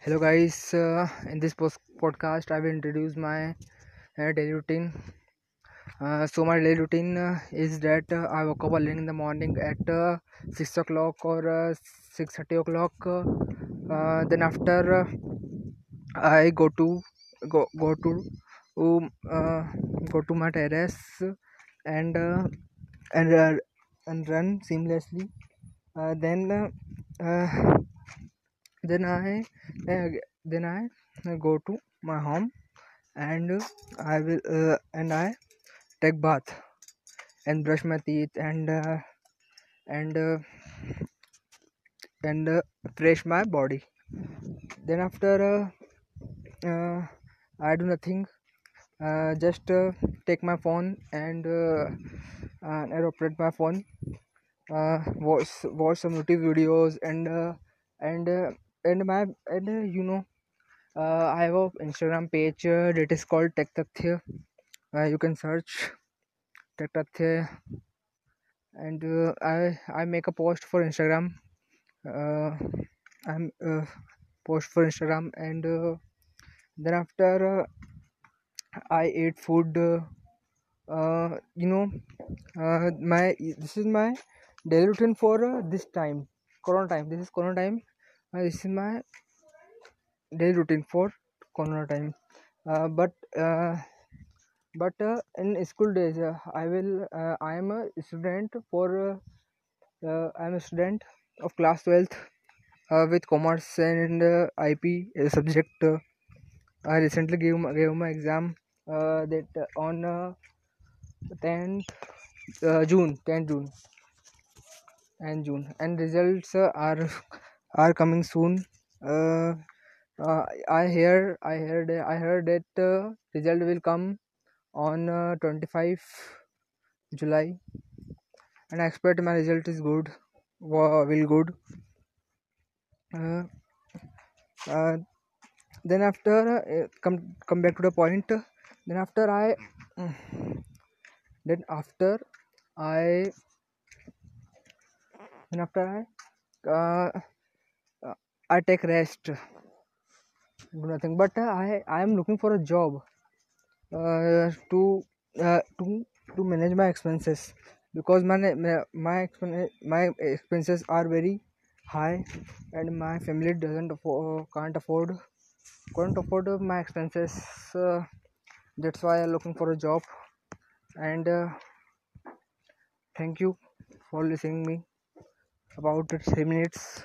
hello guys. Uh, in this post- podcast i will introduce my uh, daily routine. Uh, so my daily routine uh, is that uh, i woke up early in the morning at uh, 6 o'clock or 6.30 o'clock. Then after i go to go, go to um, go to my terrace and and and run seamlessly. Then then I uh, then I go to my home and I will uh, and I take bath and brush my teeth and uh, and uh, and uh, fresh my body. Then after uh, uh, I do nothing uh, just uh, take my phone and uh, uh, operate my phone uh, watch watch some YouTube videos and uh, and uh, and my and uh, you know uh, i have a instagram page uh, that is called tech tathya uh, you can search tech tathya. And uh, i i make a post for instagram uh, i'm uh, post for instagram. And uh, then after uh, i ate food uh, uh, you know uh, my this is my daily routine for uh, this time corona time. This is corona time uh, this is my daily routine for corona time. Uh, but uh, but uh, in school days uh, i will uh, i am a student for i am a student of class 12th with commerce and ip subject. I recently gave gave my exam that on 10th june 10 june. And june. And results are are coming soon. Uh, uh, i hear i heard i heard that uh, result will come on uh, 25 july. And i expect my result is good will good. Uh, uh, then after uh, come come back to the point. Then after i then after i then after i uh, I take rest, nothing. But uh, I I am looking for a job uh, to uh, to to manage my expenses because my my my expenses are very high and my family doesn't afford, can't afford can't afford my expenses. That's why I'm looking for a job. And thank you for listening me about three minutes.